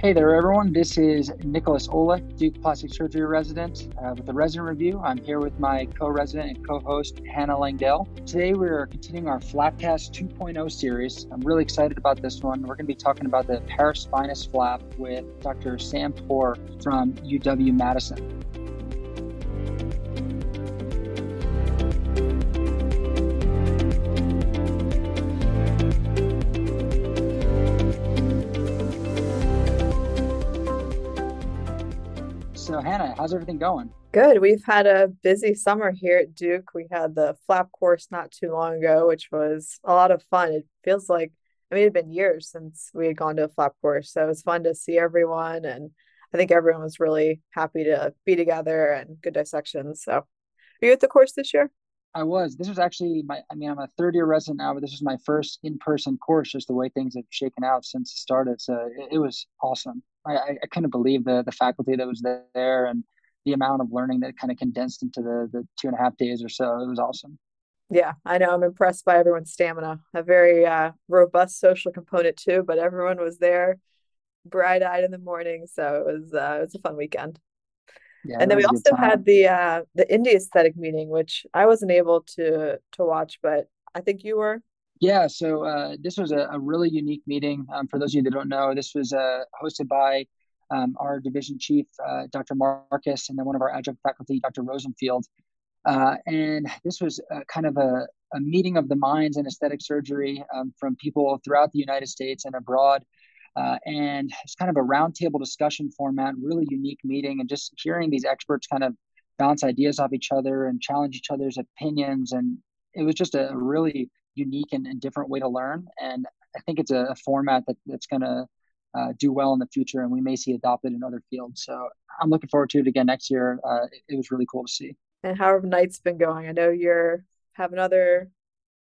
Hey there, everyone. This is Nicholas Ola, Duke Plastic Surgery resident. Uh, with the resident review, I'm here with my co resident and co host, Hannah Langdale. Today, we're continuing our Flapcast 2.0 series. I'm really excited about this one. We're going to be talking about the paraspinous flap with Dr. Sam Poore from UW Madison. So, Hannah, how's everything going? Good. We've had a busy summer here at Duke. We had the flap course not too long ago, which was a lot of fun. It feels like, I mean, it had been years since we had gone to a flap course. So it was fun to see everyone. And I think everyone was really happy to be together and good dissections. So, are you at the course this year? I was. This was actually my, I mean, I'm a third year resident now, but this was my first in person course, just the way things have shaken out since it started. So it, it was awesome. I, I couldn't believe the the faculty that was there and the amount of learning that kind of condensed into the the two and a half days or so. It was awesome. Yeah, I know. I'm impressed by everyone's stamina. A very uh, robust social component too, but everyone was there, bright eyed in the morning. So it was uh, it was a fun weekend. Yeah, and then we also had the uh, the indie aesthetic meeting, which I wasn't able to to watch, but I think you were. Yeah, so uh, this was a, a, really unique meeting. Um, for those of you that don't know, this was uh, hosted by um, our division chief, uh, Dr. Marcus, and then one of our adjunct faculty, Dr. Rosenfield. Uh, and this was kind of a, a, meeting of the minds in aesthetic surgery um, from people throughout the United States and abroad. Uh, and it's kind of a roundtable discussion format, really unique meeting, and just hearing these experts kind of bounce ideas off each other and challenge each other's opinions. And it was just a really unique and, and different way to learn. And I think it's a, a format that, that's going to uh, do well in the future, and we may see adopted in other fields. So I'm looking forward to it again next year. Uh, it, it, was really cool to see. And how have nights been going? I know you're have another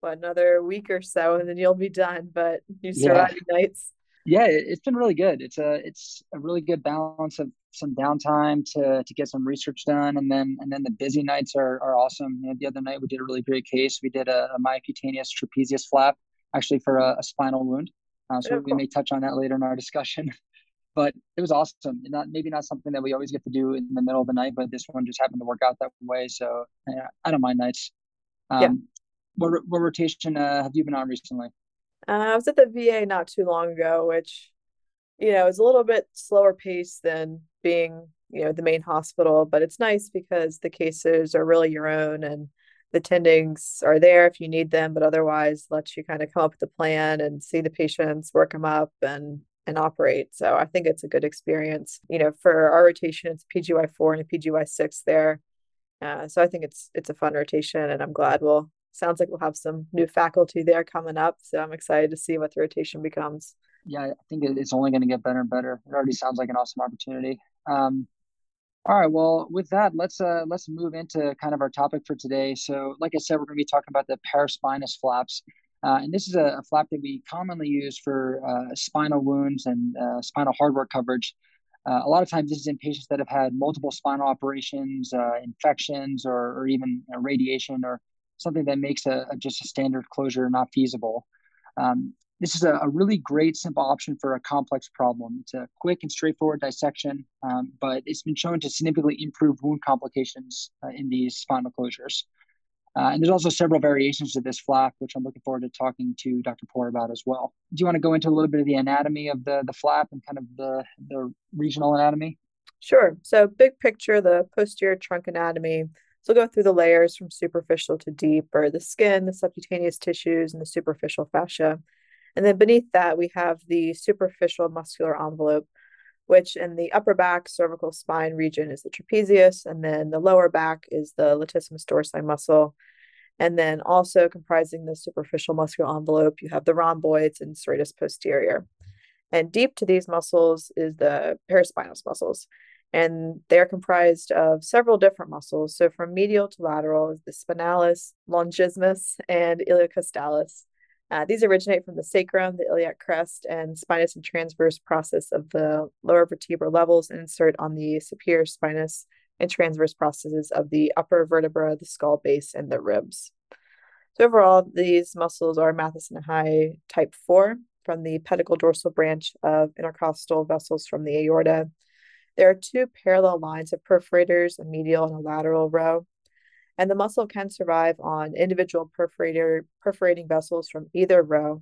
what another week or so, and then you'll be done. But you surviving yeah. nights yeah, it's been really good. It's a it's a really good balance of some downtime to to get some research done, and then and then the busy nights are are awesome. You know, the other night we did a really great case. We did a, a myocutaneous trapezius flap, actually for a, a spinal wound. Uh, so we may touch on that later in our discussion. but it was awesome. Not maybe not something that we always get to do in the middle of the night, but this one just happened to work out that way. So yeah, I don't mind nights. Um, yeah. What what rotation uh, have you been on recently? Uh, I was at the VA not too long ago, which, you know, is a little bit slower pace than being, you know, the main hospital, but it's nice because the cases are really your own and the tendings are there if you need them, but otherwise lets you kind of come up with a plan and see the patients, work them up and and operate. So I think it's a good experience. You know, for our rotation, it's PGY four and a PGY six there. Uh, so I think it's it's a fun rotation, and I'm glad we'll sounds like we'll have some new faculty there coming up. So I'm excited to see what the rotation becomes. Yeah, I think it's only going to get better and better. It already sounds like an awesome opportunity. Um, all right, well, with that, let's uh, let's move into kind of our topic for today. So, like I said, we're going to be talking about the paraspinous flaps, uh, and this is a, a, flap that we commonly use for uh, spinal wounds and uh, spinal hardware coverage. Uh, a lot of times, this is in patients that have had multiple spinal operations, uh, infections, or, or even radiation or something that makes a, a just a standard closure not feasible. Um, this is a, a, really great simple option for a complex problem. It's a quick and straightforward dissection, um, but it's been shown to significantly improve wound complications uh, in these spinal closures. Uh, and there's also several variations to this flap, which I'm looking forward to talking to Dr. Poore about as well. Do you want to go into a little bit of the anatomy of the, the flap and kind of the, the regional anatomy? Sure. So, big picture, the posterior trunk anatomy so we'll go through the layers from superficial to deep, or the skin, the subcutaneous tissues, and the superficial fascia. And then beneath that, we have the superficial muscular envelope, which in the upper back cervical spine region is the trapezius, and then the lower back is the latissimus dorsi muscle. And then also comprising the superficial muscular envelope, you have the rhomboids and serratus posterior. And deep to these muscles is the paraspinous muscles and they're comprised of several different muscles. So from medial to lateral is the spinalis, longissimus, and iliocostalis. Uh, these originate from the sacrum, the iliac crest, and spinous and transverse process of the lower vertebral levels and insert on the superior spinous and transverse processes of the upper vertebra, the skull base, and the ribs. So overall, these muscles are Mathes and Nahai type 4, from the pedicle dorsal branch of intercostal vessels from the aorta. There are two parallel lines of perforators, a medial and a lateral row. And the muscle can survive on individual perforator perforating vessels from either row.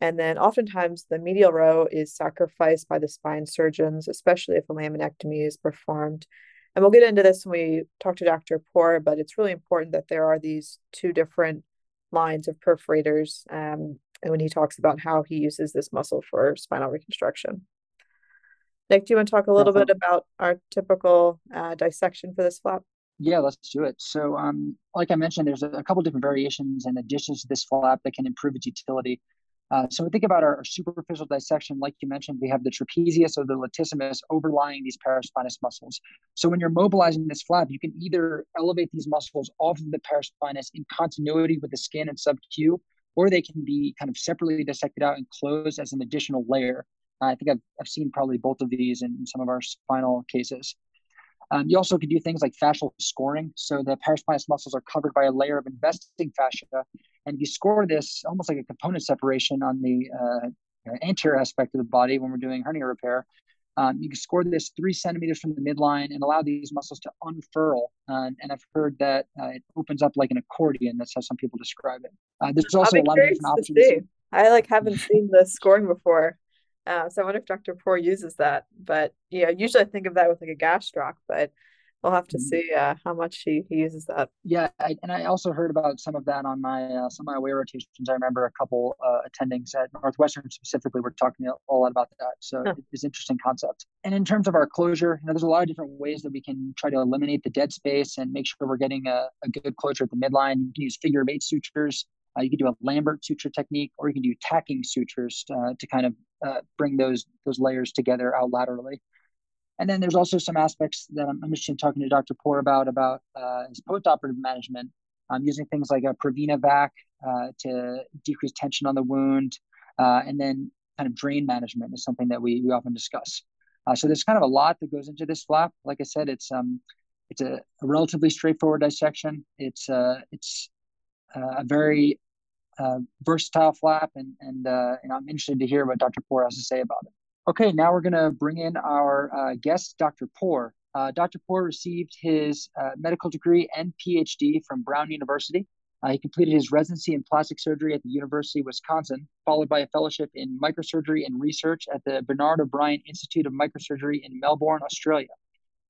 And then oftentimes the medial row is sacrificed by the spine surgeons, especially if a laminectomy is performed. And we'll get into this when we talk to Dr. Poore, but it's really important that there are these two different lines of perforators um, and when he talks about how he uses this muscle for spinal reconstruction. Nick, do you want to talk a little bit about our typical uh, dissection for this flap? Yeah, let's do it. So, um, like I mentioned, there's a, couple different variations and additions to this flap that can improve its utility. Uh, so we think about our, our, superficial dissection, like you mentioned, we have the trapezius or the latissimus overlying these paraspinous muscles. So when you're mobilizing this flap, you can either elevate these muscles off of the paraspinous in continuity with the skin and sub-Q, or they can be kind of separately dissected out and closed as an additional layer. I think I've, I've seen probably both of these in some of our spinal cases. Um, you also can do things like fascial scoring. So the paraspinous muscles are covered by a layer of investing fascia, and you score this almost like a component separation on the uh, anterior aspect of the body when we're doing hernia repair. Um, you can score this three centimeters from the midline and allow these muscles to unfurl. Uh, and I've heard that uh, it opens up like an accordion. That's how some people describe it. Uh, there's also a lot of different options. I like haven't seen the scoring before. Uh, so I wonder if Dr. Poore uses that. But yeah, usually I think of that with like a gastroc, but we'll have to mm-hmm. see uh, how much he, he uses that. Yeah, I, and I also heard about some of that on my uh, some of my away rotations. I remember a couple uh, attendings at Northwestern specifically were talking a lot about that. So huh. it's an interesting concept. And in terms of our closure, you know, there's a lot of different ways that we can try to eliminate the dead space and make sure we're getting a, a good closure at the midline. You can use figure of eight sutures. Uh, you can do a Lambert suture technique, or you can do tacking sutures uh, to kind of uh, bring those those layers together out laterally. And then there's also some aspects that I'm, I'm interested in talking to Dr. Poore about about uh, his postoperative management. I'm using things like a Prevena vac uh, to decrease tension on the wound, uh, and then kind of drain management is something that we, we often discuss. so there's kind of a lot that goes into this flap. Like I said, it's um, it's a, a relatively straightforward dissection. It's uh, it's a very uh, versatile flap, and and uh, and I'm interested to hear what Dr. Poore has to say about it. Okay, now we're going to bring in our uh, guest, Dr. Poore. Uh, Dr. Poore received his uh, medical degree and PhD from Brown University. he completed his residency in plastic surgery at the University of Wisconsin, followed by a fellowship in microsurgery and research at the Bernard O'Brien Institute of Microsurgery in Melbourne, Australia.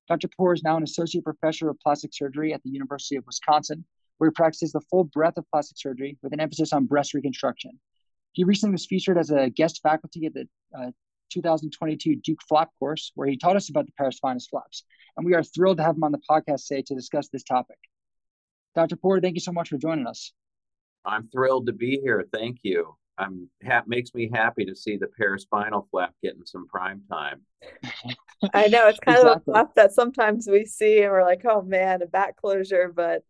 Dr. Poore is now an associate professor of plastic surgery at the University of Wisconsin where he practices the full breadth of plastic surgery with an emphasis on breast reconstruction. He recently was featured as a guest faculty at the uh, 2022 Duke Flap course, where he taught us about the paraspinous flaps. And we are thrilled to have him on the podcast today to discuss this topic. Dr. Porter, thank you so much for joining us. I'm thrilled to be here. Thank you. I'm ha- makes me happy to see the paraspinal flap getting some prime time. I know it's kind exactly. of a flap that sometimes we see and we're like, oh man, a back closure, but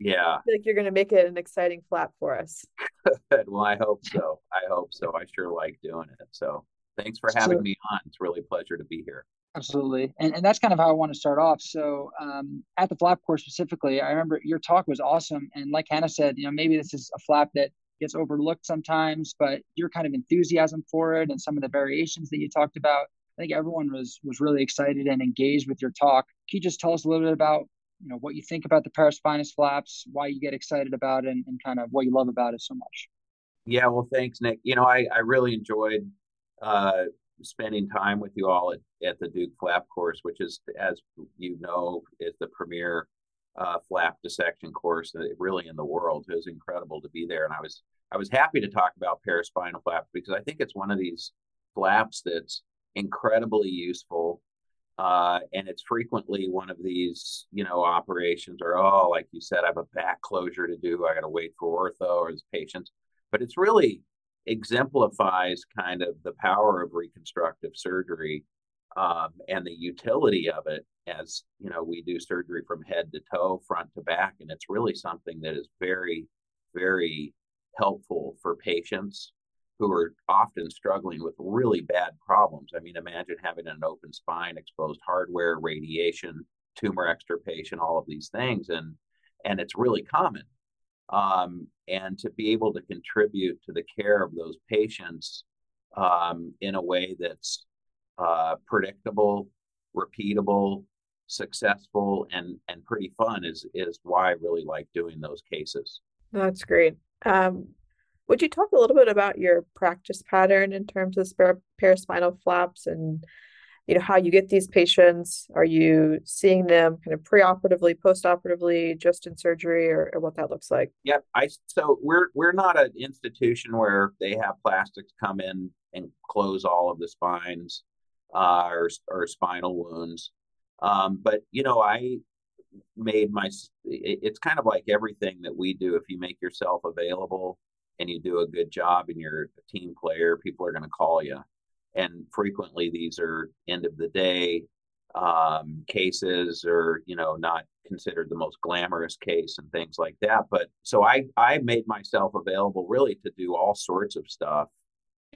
yeah. I feel like you're going to make it an exciting flap for us. Good. well, I hope so. I hope so. I sure like doing it. So thanks for having so, me on. It's really a pleasure to be here. Absolutely. And, and that's kind of how I want to start off. So um, at the flap course specifically, I remember your talk was awesome. And like Hannah said, you know, maybe this is a flap that gets overlooked sometimes, but your kind of enthusiasm for it and some of the variations that you talked about, I think everyone was was really excited and engaged with your talk. Can you just tell us a little bit about you know what you think about the paraspinous flaps, why you get excited about it, and, and kind of what you love about it so much. Yeah, well, thanks, Nick. You know, I I really enjoyed uh, spending time with you all at, at the Duke Flap course, which is, as you know, is the premier uh, flap dissection course uh, really in the world. It was incredible to be there, and I was I was happy to talk about paraspinal flap because I think it's one of these flaps that's incredibly useful uh, and it's frequently one of these, you know, operations or, oh, like you said, I have a back closure to do. I got to wait for ortho or his patients. But it's really exemplifies kind of the power of reconstructive surgery um, and the utility of it as, you know, we do surgery from head to toe, front to back. And it's really something that is very, very helpful for patients who are often struggling with really bad problems. I mean, imagine having an open spine, exposed hardware, radiation, tumor extirpation, all of these things, and and it's really common. Um, and to be able to contribute to the care of those patients um, in a way that's uh, predictable, repeatable, successful, and and pretty fun is is why I really like doing those cases. That's great. Um, would you talk a little bit about your practice pattern in terms of paraspinal flaps and you know how you get these patients? Are you seeing them kind of preoperatively, postoperatively, just in surgery, or, or what that looks like? Yep. I so we're we're not an institution where they have plastics come in and close all of the spines uh, or or spinal wounds. Um, but you know, I made my. It's kind of like everything that we do. If you make yourself available and you do a good job and you're a team player, people are going to call you. And frequently, these are end of the day um, cases, or you know, not considered the most glamorous case and things like that. But so I I made myself available really to do all sorts of stuff.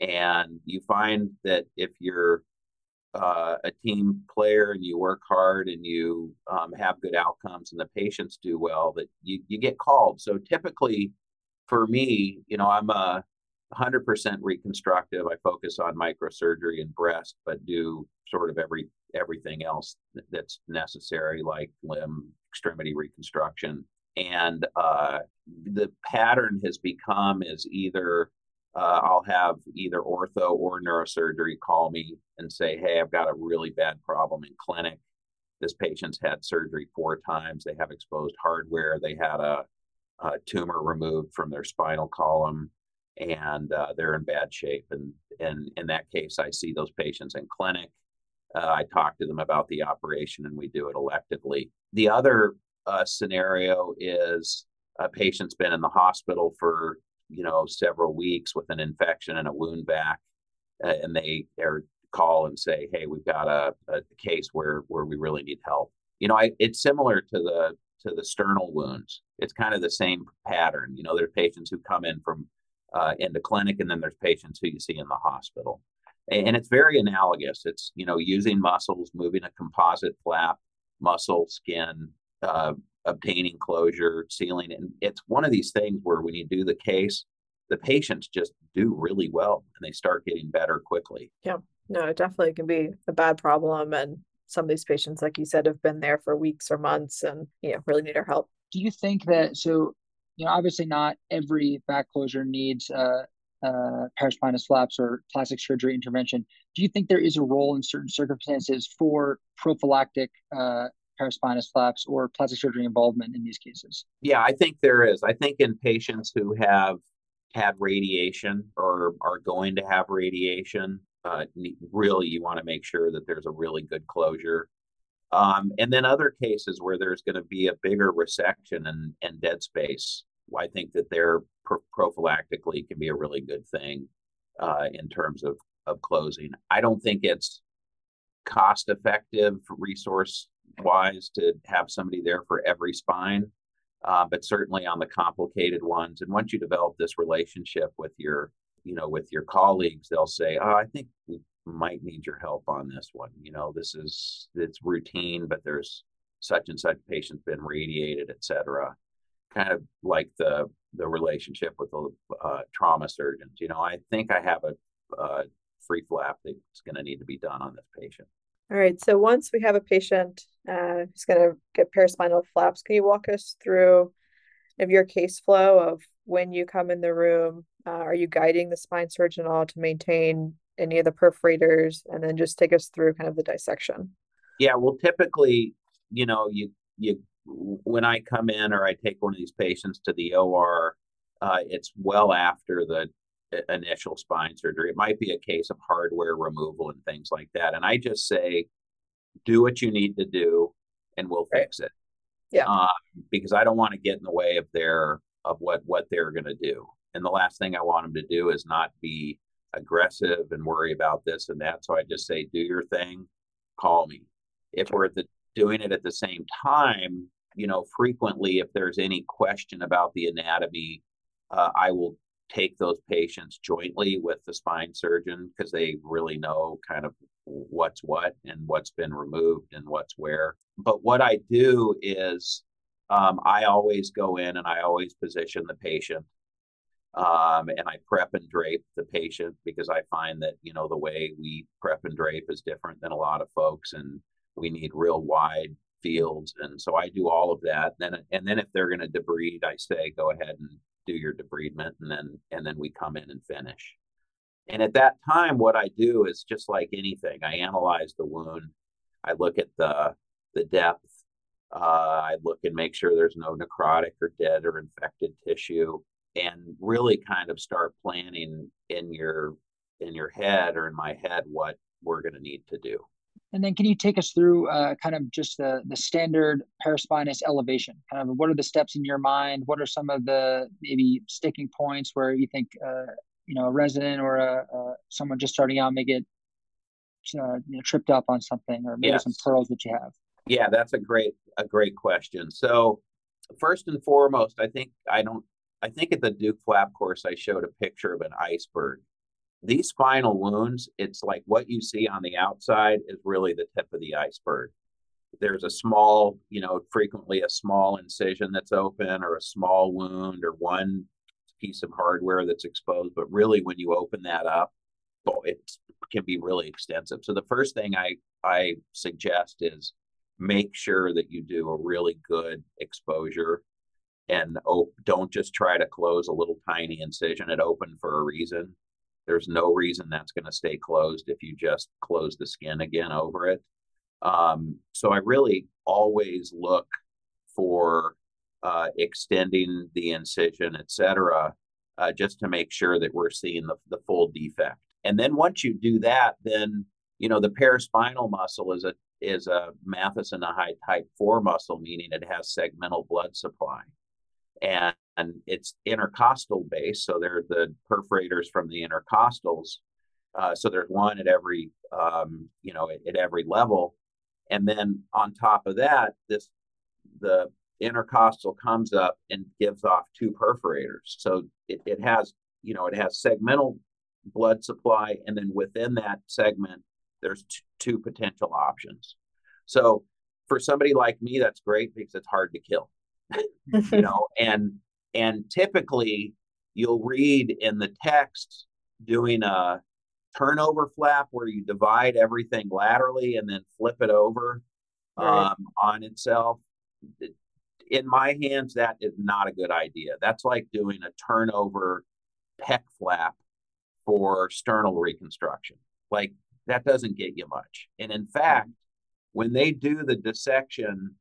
And you find that if you're uh, a team player and you work hard and you um, have good outcomes and the patients do well, that you, you get called. So typically, for me, you know, I'm a 100% reconstructive. I focus on microsurgery and breast, but do sort of every everything else that's necessary, like limb extremity reconstruction. And uh, the pattern has become is either uh, I'll have either ortho or neurosurgery call me and say, "Hey, I've got a really bad problem in clinic. This patient's had surgery four times. They have exposed hardware. They had a uh, tumor removed from their spinal column and uh, they're in bad shape. And, and in that case, I see those patients in clinic. Uh, I talk to them about the operation and we do it electively. The other uh, scenario is a patient's been in the hospital for you know several weeks with an infection and a wound back, and they are call and say, "Hey, we've got a, a case where where we really need help." You know, I, it's similar to the to the sternal wounds. It's kind of the same pattern. You know, there's patients who come in from uh, into clinic, and then there's patients who you see in the hospital, and it's very analogous. It's you know using muscles, moving a composite flap, muscle, skin, uh, obtaining closure, sealing, and it's one of these things where when you do the case, the patients just do really well and they start getting better quickly. Yeah, no, it definitely can be a bad problem, and some of these patients, like you said, have been there for weeks or months and, you know, really need our help. Do you think that, so, you know, obviously not every back closure needs uh, uh, paraspinous flaps or plastic surgery intervention. Do you think there is a role in certain circumstances for prophylactic uh, paraspinous flaps or plastic surgery involvement in these cases? Yeah, I think there is. I think in patients who have had radiation or are going to have radiation, uh, really you want to make sure that there's a really good closure. Um, and then other cases where there's going to be a bigger resection and, and dead space, I think that there pro- prophylactically can be a really good thing uh, in terms of, of closing. I don't think it's cost effective resource wise to have somebody there for every spine. Uh, but certainly on the complicated ones. And once you develop this relationship with your you know, with your colleagues, they'll say, "Oh, I think we might need your help on this one. You know, this is it's routine, but there's such and such patient's been radiated, etc." Kind of like the the relationship with the uh, trauma surgeons. You know, I think I have a, a free flap that's going to need to be done on this patient. All right. So once we have a patient uh, who's going to get paraspinal flaps, can you walk us through of your case flow of when you come in the room, uh, are you guiding the spine surgeon all to maintain any of the perforators and then just take us through kind of the dissection? Yeah, well, typically, you know, you you when I come in or I take one of these patients to the OR, uh, it's well after the initial spine surgery. It might be a case of hardware removal and things like that. And I just say, do what you need to do, and we'll right. fix it. Yeah. Um, because I don't want to get in the way of their of what what they're going to do. And the last thing I want them to do is not be aggressive and worry about this and that. So I just say, do your thing, call me. If we're the, doing it at the same time, you know, frequently if there's any question about the anatomy, uh, I will take those patients jointly with the spine surgeon because they really know kind of what's what and what's been removed and what's where. But what I do is um, I always go in and I always position the patient Um, and I prep and drape the patient because I find that, you know, the way we prep and drape is different than a lot of folks and we need real wide fields. And so I do all of that. Then, and then if they're going to debride, I say, go ahead and do your debridement. And then, and then we come in and finish. And at that time, what I do is just like anything, I analyze the wound. I look at the, the depth. Uh, I look and make sure there's no necrotic or dead or infected tissue and really kind of start planning in your in your head or in my head what we're going to need to do. And then can you take us through uh, kind of just the, the standard paraspinous elevation? Kind of what are the steps in your mind? What are some of the maybe sticking points where you think, uh, you know, a resident or a, a, someone just starting out may get uh, you know, tripped up on something or maybe yes. some pearls that you have? Yeah, that's a great, a great question. So first and foremost, I think I don't I think at the Duke Flap course, I showed a picture of an iceberg. These spinal wounds, it's like what you see on the outside is really the tip of the iceberg. There's a small, you know, frequently a small incision that's open or a small wound or one piece of hardware that's exposed. But really, when you open that up, it can be really extensive. So the first thing I, I suggest is make sure that you do a really good exposure and oh, don't just try to close a little tiny incision. It opened for a reason. There's no reason that's going to stay closed if you just close the skin again over it. Um, so I really always look for uh, extending the incision, etc., uh, just to make sure that we're seeing the, the full defect. And then once you do that, then you know the paraspinal muscle is a is a Mathes and Nahai type four muscle, meaning it has segmental blood supply and, and it's intercostal based. So they're the perforators from the intercostals. Uh, so there's one at every, um, you know, at, at, every level. And then on top of that, this the intercostal comes up and gives off two perforators. So it, it has, you know, it has segmental blood supply, and then within that segment, there's t- two potential options. So for somebody like me, that's great because it's hard to kill you know, and and typically you'll read in the text doing a turnover flap where you divide everything laterally and then flip it over right. um, on itself. In my hands, that is not a good idea. That's like doing a turnover pec flap for sternal reconstruction. Like that doesn't get you much. And in fact, when they do the dissection,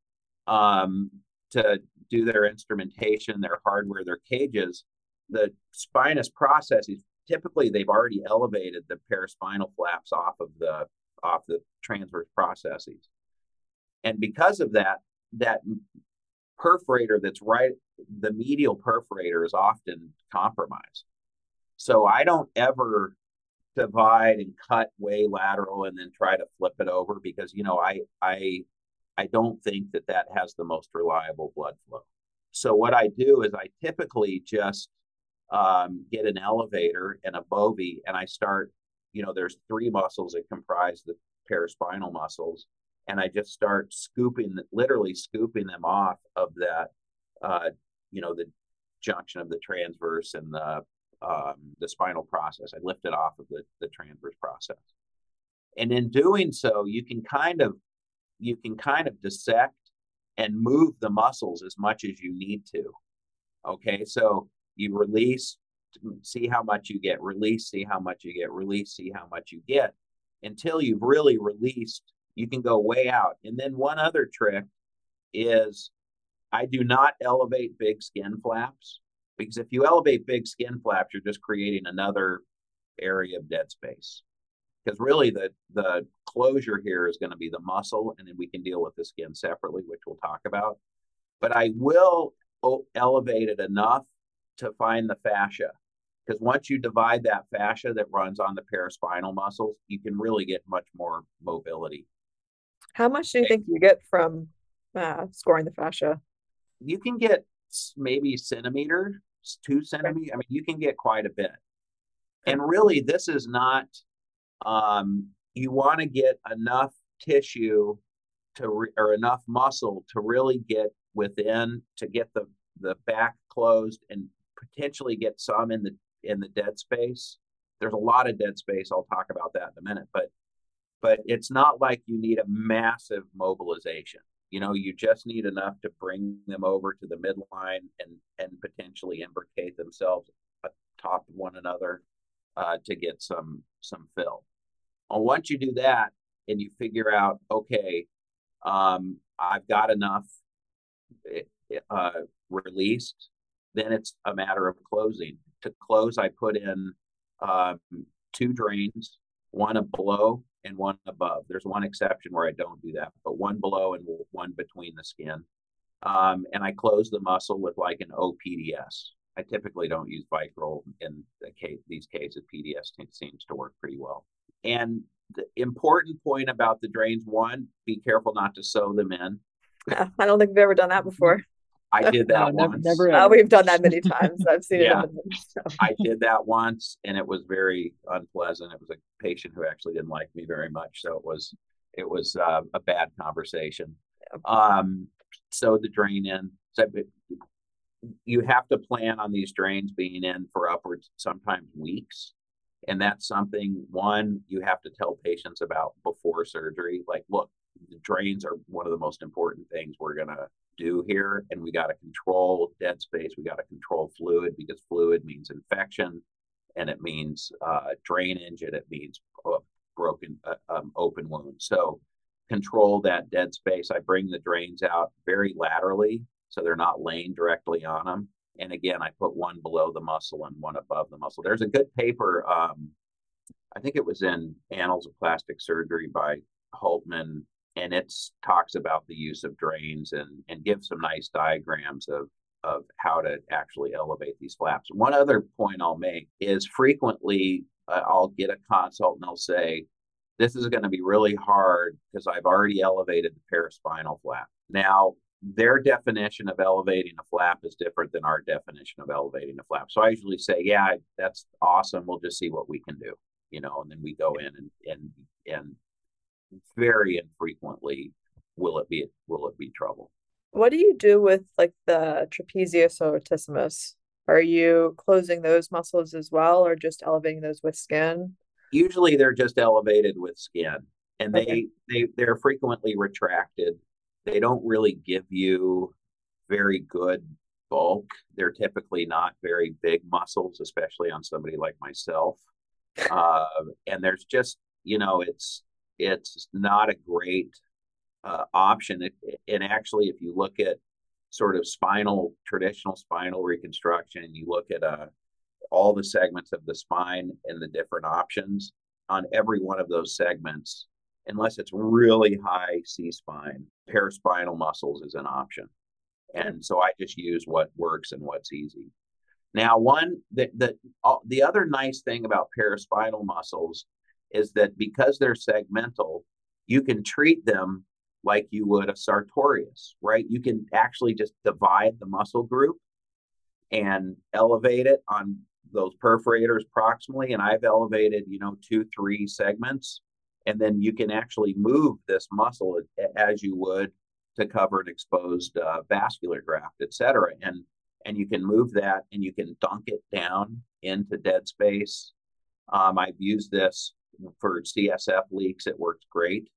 um, to do their instrumentation, their hardware, their cages, the spinous processes typically they've already elevated the paraspinal flaps off of the off the transverse processes. And because of that, that perforator that's right, the medial perforator is often compromised. So I don't ever divide and cut way lateral and then try to flip it over because you know I I I don't think that that has the most reliable blood flow. So what I do is I typically just um, get an elevator and a bovie, and I start. You know, there's three muscles that comprise the paraspinal muscles, and I just start scooping, literally scooping them off of that. Uh, you know, the junction of the transverse and the um, the spinal process. I lift it off of the the transverse process, and in doing so, you can kind of you can kind of dissect and move the muscles as much as you need to. Okay, so you release, see how much you get, release, see how much you get, release, see how much you get until you've really released. You can go way out. And then one other trick is I do not elevate big skin flaps because if you elevate big skin flaps, you're just creating another area of dead space because really the the closure here is going to be the muscle and then we can deal with the skin separately which we'll talk about. But i will elevate it enough to find the fascia because once you divide that fascia that runs on the paraspinal muscles you can really get much more mobility. How much do you think you get from uh, scoring the fascia? You can get maybe centimeter two centimeters i mean you can get quite a bit. And really this is not um, you want to get enough tissue to re- or enough muscle to really get within to get the the back closed and potentially get some in the in the dead space. There's a lot of dead space. I'll talk about that in a minute, but but it's not like you need a massive mobilization. You know, you just need enough to bring them over to the midline and and potentially imbricate themselves atop one another uh, to get some some fill. Well, once you do that and you figure out, okay, um, I've got enough eh, uh, released, then it's a matter of closing. To close, I put in um, two drains, one below and one above. There's one exception where I don't do that, but one below and one between the skin. Um, and I close the muscle with like an OPDS. I typically don't use Vicryl in the case, these cases. PDS seems to work pretty well. And the important point about the drains one, be careful not to sew them in. I don't think we've ever done that before. I did that no, once. Never, never uh, we've done that many times. I've seen yeah. it. So. I did that once, and it was very unpleasant. It was a patient who actually didn't like me very much, so it was it was uh, a bad conversation. Yeah. Um, so the drain in. So you have to plan on these drains being in for upwards sometimes weeks and that's something one you have to tell patients about before surgery like look the drains are one of the most important things we're going to do here and we got to control dead space we got to control fluid because fluid means infection and it means uh, drainage and it means uh, broken uh, um, open wounds. So control that dead space. I bring the drains out very laterally so they're not laying directly on them and again i put one below the muscle and one above the muscle there's a good paper um, i think it was in annals of plastic surgery by Holtman, and it talks about the use of drains and and gives some nice diagrams of of how to actually elevate these flaps. One other point I'll make is frequently uh, I'll get a consult and they'll say, "This is going to be really hard because I've already elevated the paraspinal flap." Now, their definition of elevating a flap is different than our definition of elevating a flap. So I usually say, "Yeah, that's awesome. We'll just see what we can do." You know, and then we go in and and and very infrequently will it be will it be trouble. What do you do with like the trapezius or latissimus? Are you closing those muscles as well, or just elevating those with skin? Usually, they're just elevated with skin, and okay. they they they're frequently retracted. They don't really give you very good bulk. They're typically not very big muscles, especially on somebody like myself. Uh, and there's just you know it's it's not a great uh, option. It, and actually, if you look at sort of spinal, traditional spinal reconstruction, you look at uh, all the segments of the spine and the different options on every one of those segments, unless it's really high C spine, paraspinal muscles is an option. And so I just use what works and what's easy. Now, one the the, the other nice thing about paraspinal muscles is that because they're segmental, you can treat them like you would a sartorius, right? You can actually just divide the muscle group and elevate it on those perforators proximally. And I've elevated, you know, two, three segments. And then you can actually move this muscle as you would to cover an exposed uh, vascular graft, et cetera. And and you can move that and you can dunk it down into dead space. Um, I've used this for CSF leaks, it works great.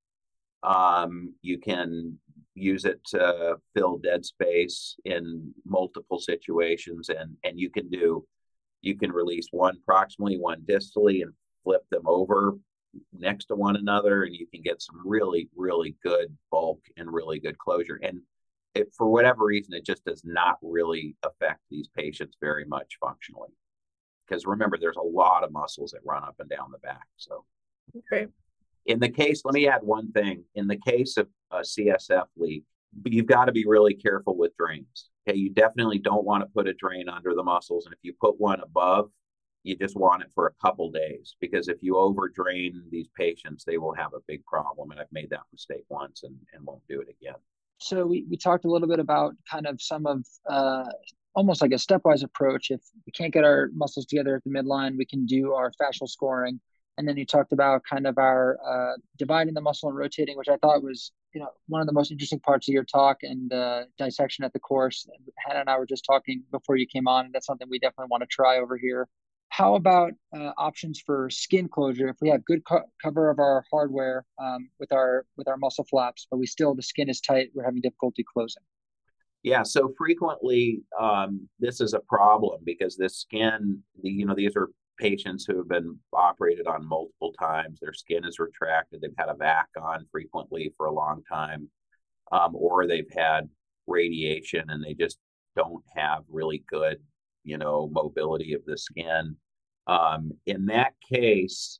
Um, you can use it to fill dead space in multiple situations, and and you can do you can release one proximally, one distally, and flip them over next to one another, and you can get some really really good bulk and really good closure. And it, for whatever reason, it just does not really affect these patients very much functionally. Because remember there's a lot of muscles that run up and down the back so. Okay. In the case let me add one thing. In the case of a csf leak you've got to be really careful with drains. Okay you definitely don't want to put a drain under the muscles and if you put one above you just want it for a couple days because if you over drain these patients they will have a big problem and i've made that mistake once and, and won't do it again so we, we talked a little bit about kind of some of uh, almost like a stepwise approach. If we can't get our muscles together at the midline, we can do our fascial scoring. And then you talked about kind of our uh, dividing the muscle and rotating, which I thought was you know one of the most interesting parts of your talk and uh, dissection at the course. Hannah and I were just talking before you came on, and that's something we definitely want to try over here. How about uh, options for skin closure? If we have good co- cover of our hardware um, with our with our muscle flaps, but we still the skin is tight, we're having difficulty closing. Yeah, so frequently um, this is a problem because this skin, you know, these are patients who have been operated on multiple times. Their skin is retracted. They've had a vac on frequently for a long time, um, or they've had radiation and they just don't have really good, you know, mobility of the skin. Um, in that case,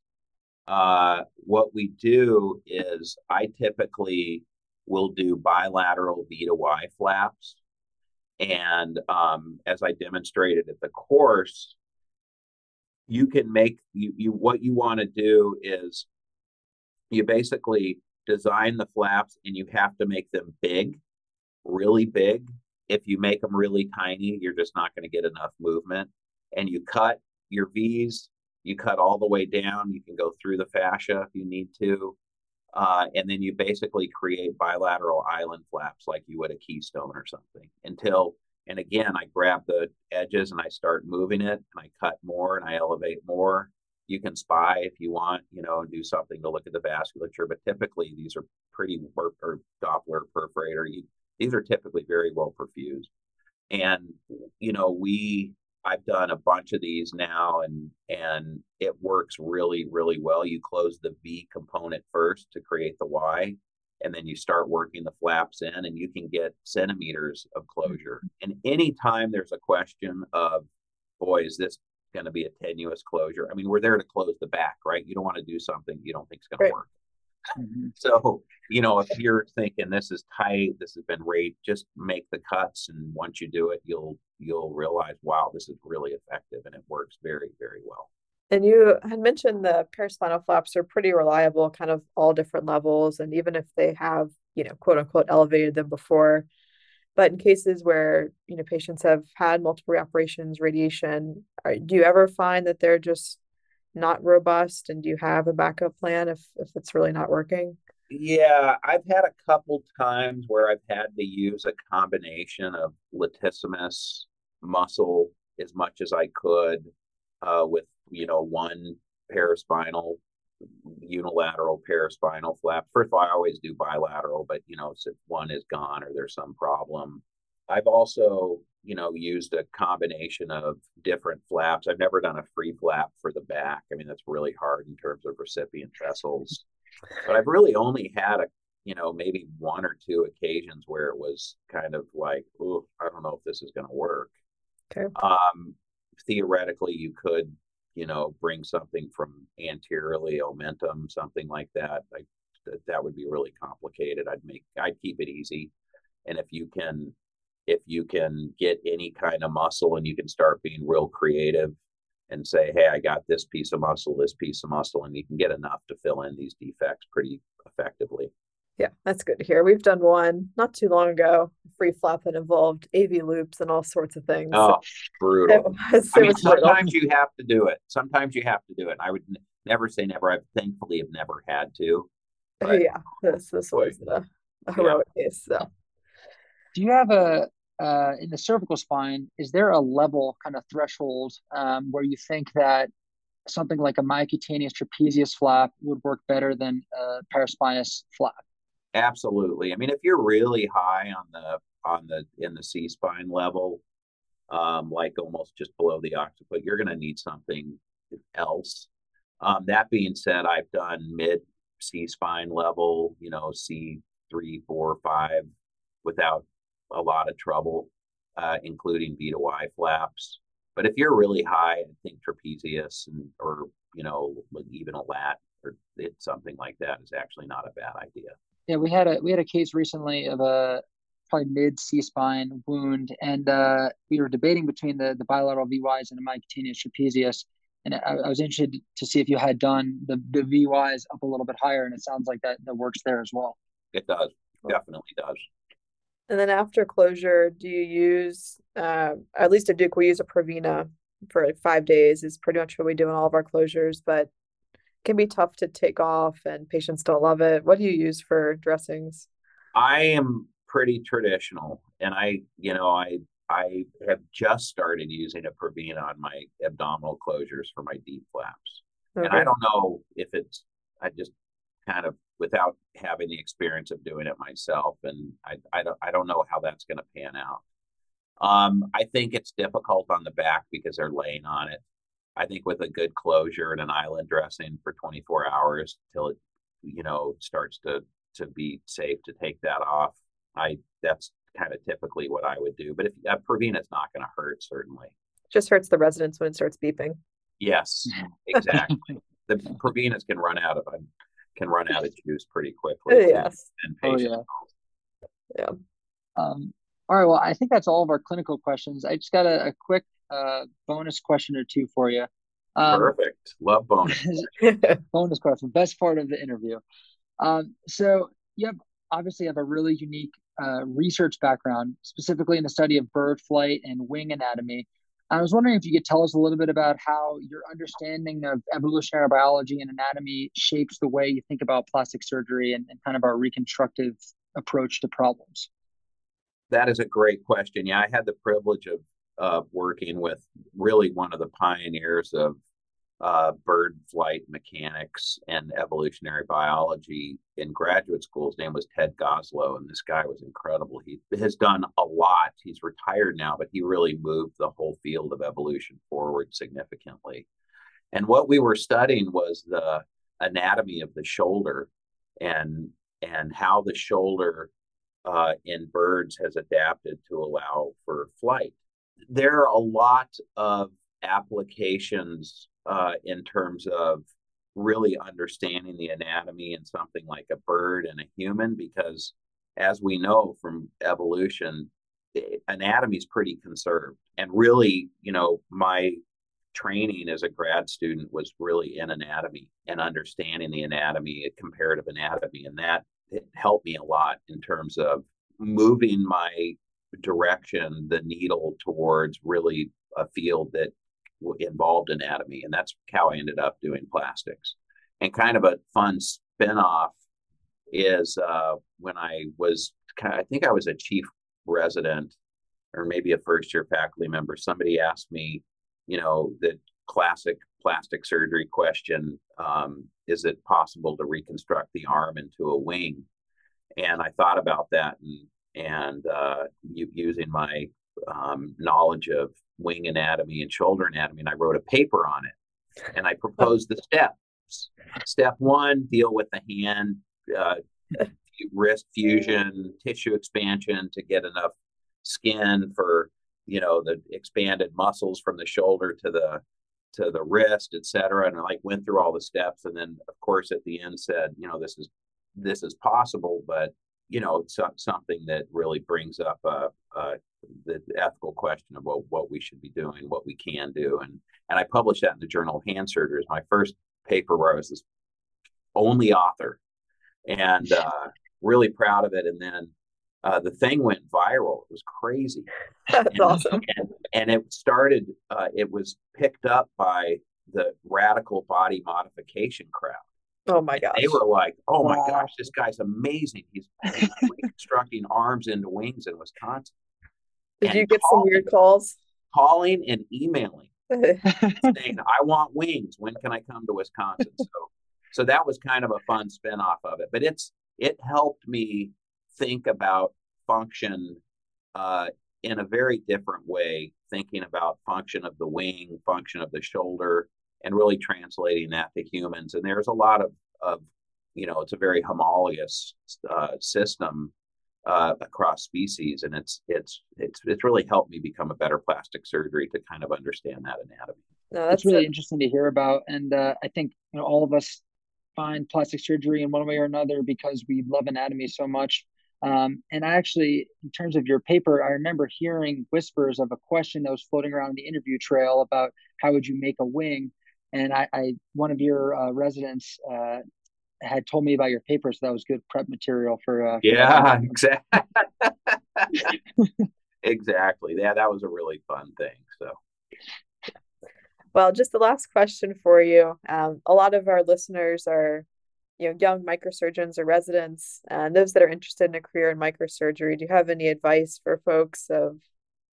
uh, what we do is I typically will do bilateral V to Y flaps. And um, as I demonstrated at the course, you can make you, you what you want to do is you basically design the flaps and you have to make them big, really big. If you make them really tiny, you're just not going to get enough movement. And you cut your V's, you cut all the way down. You can go through the fascia if you need to. Uh, and then you basically create bilateral island flaps like you would a keystone or something until and again, I grab the edges and I start moving it and I cut more and I elevate more. You can spy if you want, you know, and do something to look at the vasculature, but typically these are pretty or, or Doppler perforator. You, these are typically very well perfused. And, you know, we, I've done a bunch of these now and, and it works really, really well. You close the V component first to create the Y and then you start working the flaps in and you can get centimeters of closure. Mm-hmm. And anytime there's a question of boy is this going to be a tenuous closure? I mean we're there to close the back right? You don't want to do something you don't think is going right. to work mm-hmm. so you know if you're thinking this is tight this has been raped just make the cuts and once you do it you'll you'll realize wow this is really effective and it works very very well and you had mentioned the paraspinal flaps are pretty reliable, kind of all different levels. And even if they have, you know, quote unquote, elevated them before, but in cases where, you know, patients have had multiple operations, radiation, are, do you ever find that they're just not robust? And do you have a backup plan if, if it's really not working? Yeah, I've had a couple times where I've had to use a combination of latissimus muscle as much as I could uh, with you know, one paraspinal, unilateral paraspinal flap. First of all, I always do bilateral, but you know, if one is gone or there's some problem. I've also, you know, used a combination of different flaps. I've never done a free flap for the back. I mean, that's really hard in terms of recipient trestles. But I've really only had a, you know, maybe one or two occasions where it was kind of like, oh, I don't know if this is going to work. Okay. Um, theoretically, you could you know, bring something from anteriorly omentum, something like that. Like that, that would be really complicated. I'd make, I'd keep it easy. And if you can, if you can get any kind of muscle and you can start being real creative and say, hey, I got this piece of muscle, this piece of muscle, and you can get enough to fill in these defects pretty effectively. Yeah, that's good to hear. We've done one not too long ago, free flap that involved AV loops and all sorts of things. Oh, brutal. It was, it I mean, sometimes brutal. you have to do it. Sometimes you have to do it. I would n- never say never. I thankfully have never had to. But, yeah, this this was the a heroic yeah. case. So, do you have a uh, in the cervical spine? Is there a level kind of threshold um, where you think that something like a myocutaneous trapezius flap would work better than a paraspinous flap? Absolutely. I mean, if you're really high on the on the in the C spine level, um, like almost just below the occiput, you're going to need something else. Um, that being said, I've done mid C spine level, you know, C three, four, five, without a lot of trouble, uh, including V to Y flaps. But if you're really high, I think trapezius and or you know even a lat or something like that is actually not a bad idea. Yeah, we had a we had a case recently of a probably mid C spine wound, and uh, we were debating between the the bilateral VYs and the myocutaneous trapezius. And I, I, was interested to see if you had done the the VYs up a little bit higher, and it sounds like that that works there as well. It does, definitely does. And then after closure, do you use, uh, at least at Duke, we use a Prevena for like five days is pretty much what we do in all of our closures. But can be tough to take off and patients don't love it. What do you use for dressings? I am pretty traditional, and I, you know, I I have just started using a Prevena on my abdominal closures for my DIEP flaps, okay. and I don't know if it's I just kind of without having the experience of doing it myself, and I I don't I don't know how that's going to pan out. Um, I think it's difficult on the back because they're laying on it. I think with a good closure and an island dressing for 24 hours till it, you know, starts to to be safe to take that off. I that's kind of typically what I would do. But if uh, Prevena is not going to hurt, certainly. Just hurts the residents when it starts beeping. Yes, exactly. the Prevenas can run out of can run out of juice pretty quickly. Yes. And oh, yeah. Yeah. Um, all right. Well, I think that's all of our clinical questions. I just got a, a quick uh, bonus question or two for you. Um, Perfect. Love bonus. bonus question. Best part of the interview. Um, so you have obviously have a really unique uh, research background, specifically in the study of bird flight and wing anatomy. I was wondering if you could tell us a little bit about how your understanding of evolutionary biology and anatomy shapes the way you think about plastic surgery and, and kind of our reconstructive approach to problems. That is a great question. Yeah, I had the privilege of uh, working with really one of the pioneers of uh, bird flight mechanics and evolutionary biology in graduate school. His name was Ted Goslow, and this guy was incredible. He has done a lot. He's retired now, but he really moved the whole field of evolution forward significantly. And what we were studying was the anatomy of the shoulder and and how the shoulder uh, in birds has adapted to allow for flight. There are a lot of applications uh, in terms of really understanding the anatomy in something like a bird and a human because as we know from evolution anatomy is pretty conserved. And really you know my training as a grad student was really in anatomy and understanding the anatomy comparative anatomy and that helped me a lot in terms of moving my direction the needle towards really a field that involved anatomy, and that's how I ended up doing plastics. And kind of a fun spinoff is uh, when I was, I think I was a chief resident or maybe a first year faculty member. Somebody asked me, you know, the classic plastic surgery question: um, Is it possible to reconstruct the arm into a wing? And I thought about that and and uh, using my um, knowledge of wing anatomy and shoulder anatomy, and I wrote a paper on it. And I proposed the steps. Step one, deal with the hand, uh, wrist fusion, tissue expansion to get enough skin for you know the expanded muscles from the shoulder to the to the wrist, et cetera. And I like went through all the steps, and then of course at the end said, you know, this is this is possible, but you know, it's something that really brings up a, uh, the ethical question about what we should be doing, what we can do, and and I published that in the Journal of Hand Surgery. my first paper where I was this only author, and uh, really proud of it. And then uh, the thing went viral. It was crazy. That's and, awesome. And, and, it started. Uh, it was picked up by the radical body modification crowd Oh my gosh. They were like, oh my wow. gosh, this guy's amazing. He's, reconstructing arms into wings in Wisconsin. Did you get calling, some weird calls? Calling and emailing saying, I want wings. When can I come to Wisconsin? So so that was kind of a fun spinoff of it. But it's it helped me think about function uh, in a very different way, thinking about function of the wing, function of the shoulder, and really translating that to humans. And there's a lot of, of you know, it's a very homologous uh, system uh, across species, and it's it's it's it's really helped me become a better plastic surgery to kind of understand that anatomy. No, that's really interesting to hear about, and uh, I think you know all of us find plastic surgery in one way or another because we love anatomy so much. Um, and I actually, in terms of your paper, I remember hearing whispers of a question that was floating around in the interview trail about how would you make a wing and I, I one of your uh, residents uh, had told me about your paper, so that was good prep material for. Uh, yeah, exactly. exactly. Yeah, that was a really fun thing. So. Well, just the last question for you. Um, a lot of our listeners are you know young microsurgeons or residents and those that are interested in a career in microsurgery do you have any advice for folks of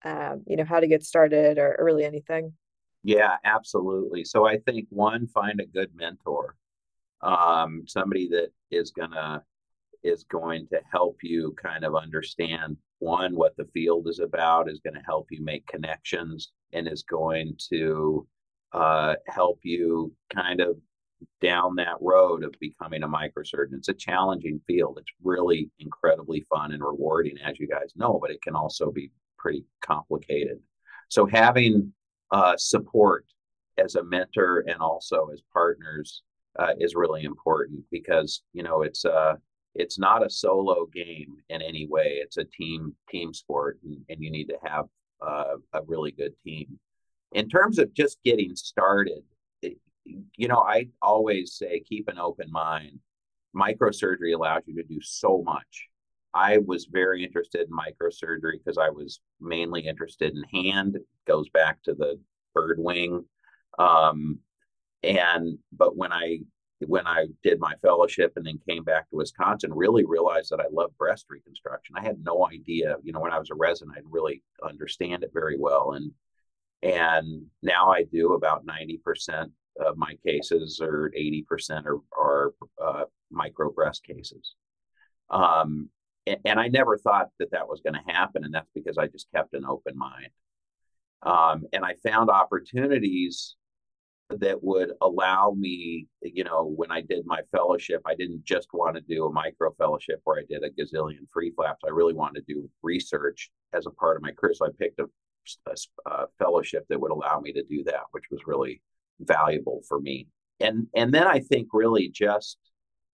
um, you know how to get started or, or really anything yeah absolutely so i think one find a good mentor um, somebody that is gonna is going to help you kind of understand one what the field is about is going to help you make connections and is going to uh, help you kind of down that road of becoming a microsurgeon. It's a challenging field. It's really incredibly fun and rewarding, as you guys know, but it can also be pretty complicated. So having uh, support as a mentor and also as partners uh, is really important because you know it's uh it's not a solo game in any way. It's a team team sport, and, and you need to have uh, a really good team. In terms of just getting started, you know, I always say keep an open mind. Microsurgery allows you to do so much. I was very interested in microsurgery because I was mainly interested in hand. It goes back to the bird wing. Um, and but when I when I did my fellowship and then came back to Wisconsin, really realized that I love breast reconstruction. I had no idea, you know, when I was a resident, I didn't really understand it very well. And and now I do about 90% of my cases or 80% are, are uh, micro breast cases. Um, and, and, I never thought that that was going to happen. And that's because I just kept an open mind. Um, and I found opportunities that would allow me, you know, when I did my fellowship, I didn't just want to do a micro fellowship where I did a gazillion free flaps. I really wanted to do research as a part of my career. So I picked a, a, a fellowship that would allow me to do that, which was really valuable for me. And and then I think really just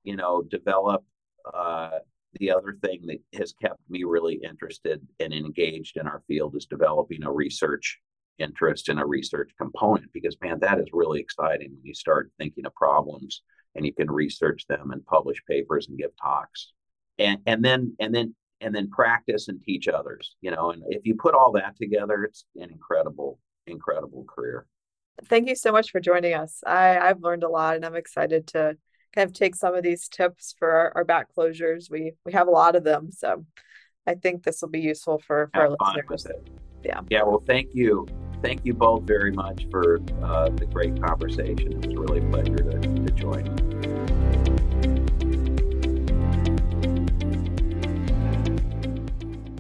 you know develop uh, the other thing that has kept me really interested and engaged in our field is developing a research interest in a research component because man that is really exciting when you start thinking of problems and you can research them and publish papers and give talks and and then and then and then practice and teach others you know and if you put all that together it's an incredible incredible career Thank you so much for joining us. I, I've learned a lot and I'm excited to kind of take some of these tips for our, our back closures. We we have a lot of them. So I think this will be useful for, for our listeners. Yeah. Yeah. Well, thank you. Thank you both very much for uh, the great conversation. It was really a pleasure to, to join.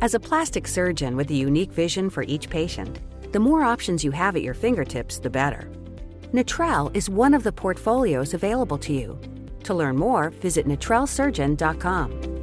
As a plastic surgeon with a unique vision for each patient, the more options you have at your fingertips, the better. Natrelle is one of the portfolios available to you. To learn more, visit natrellesurgeon.com.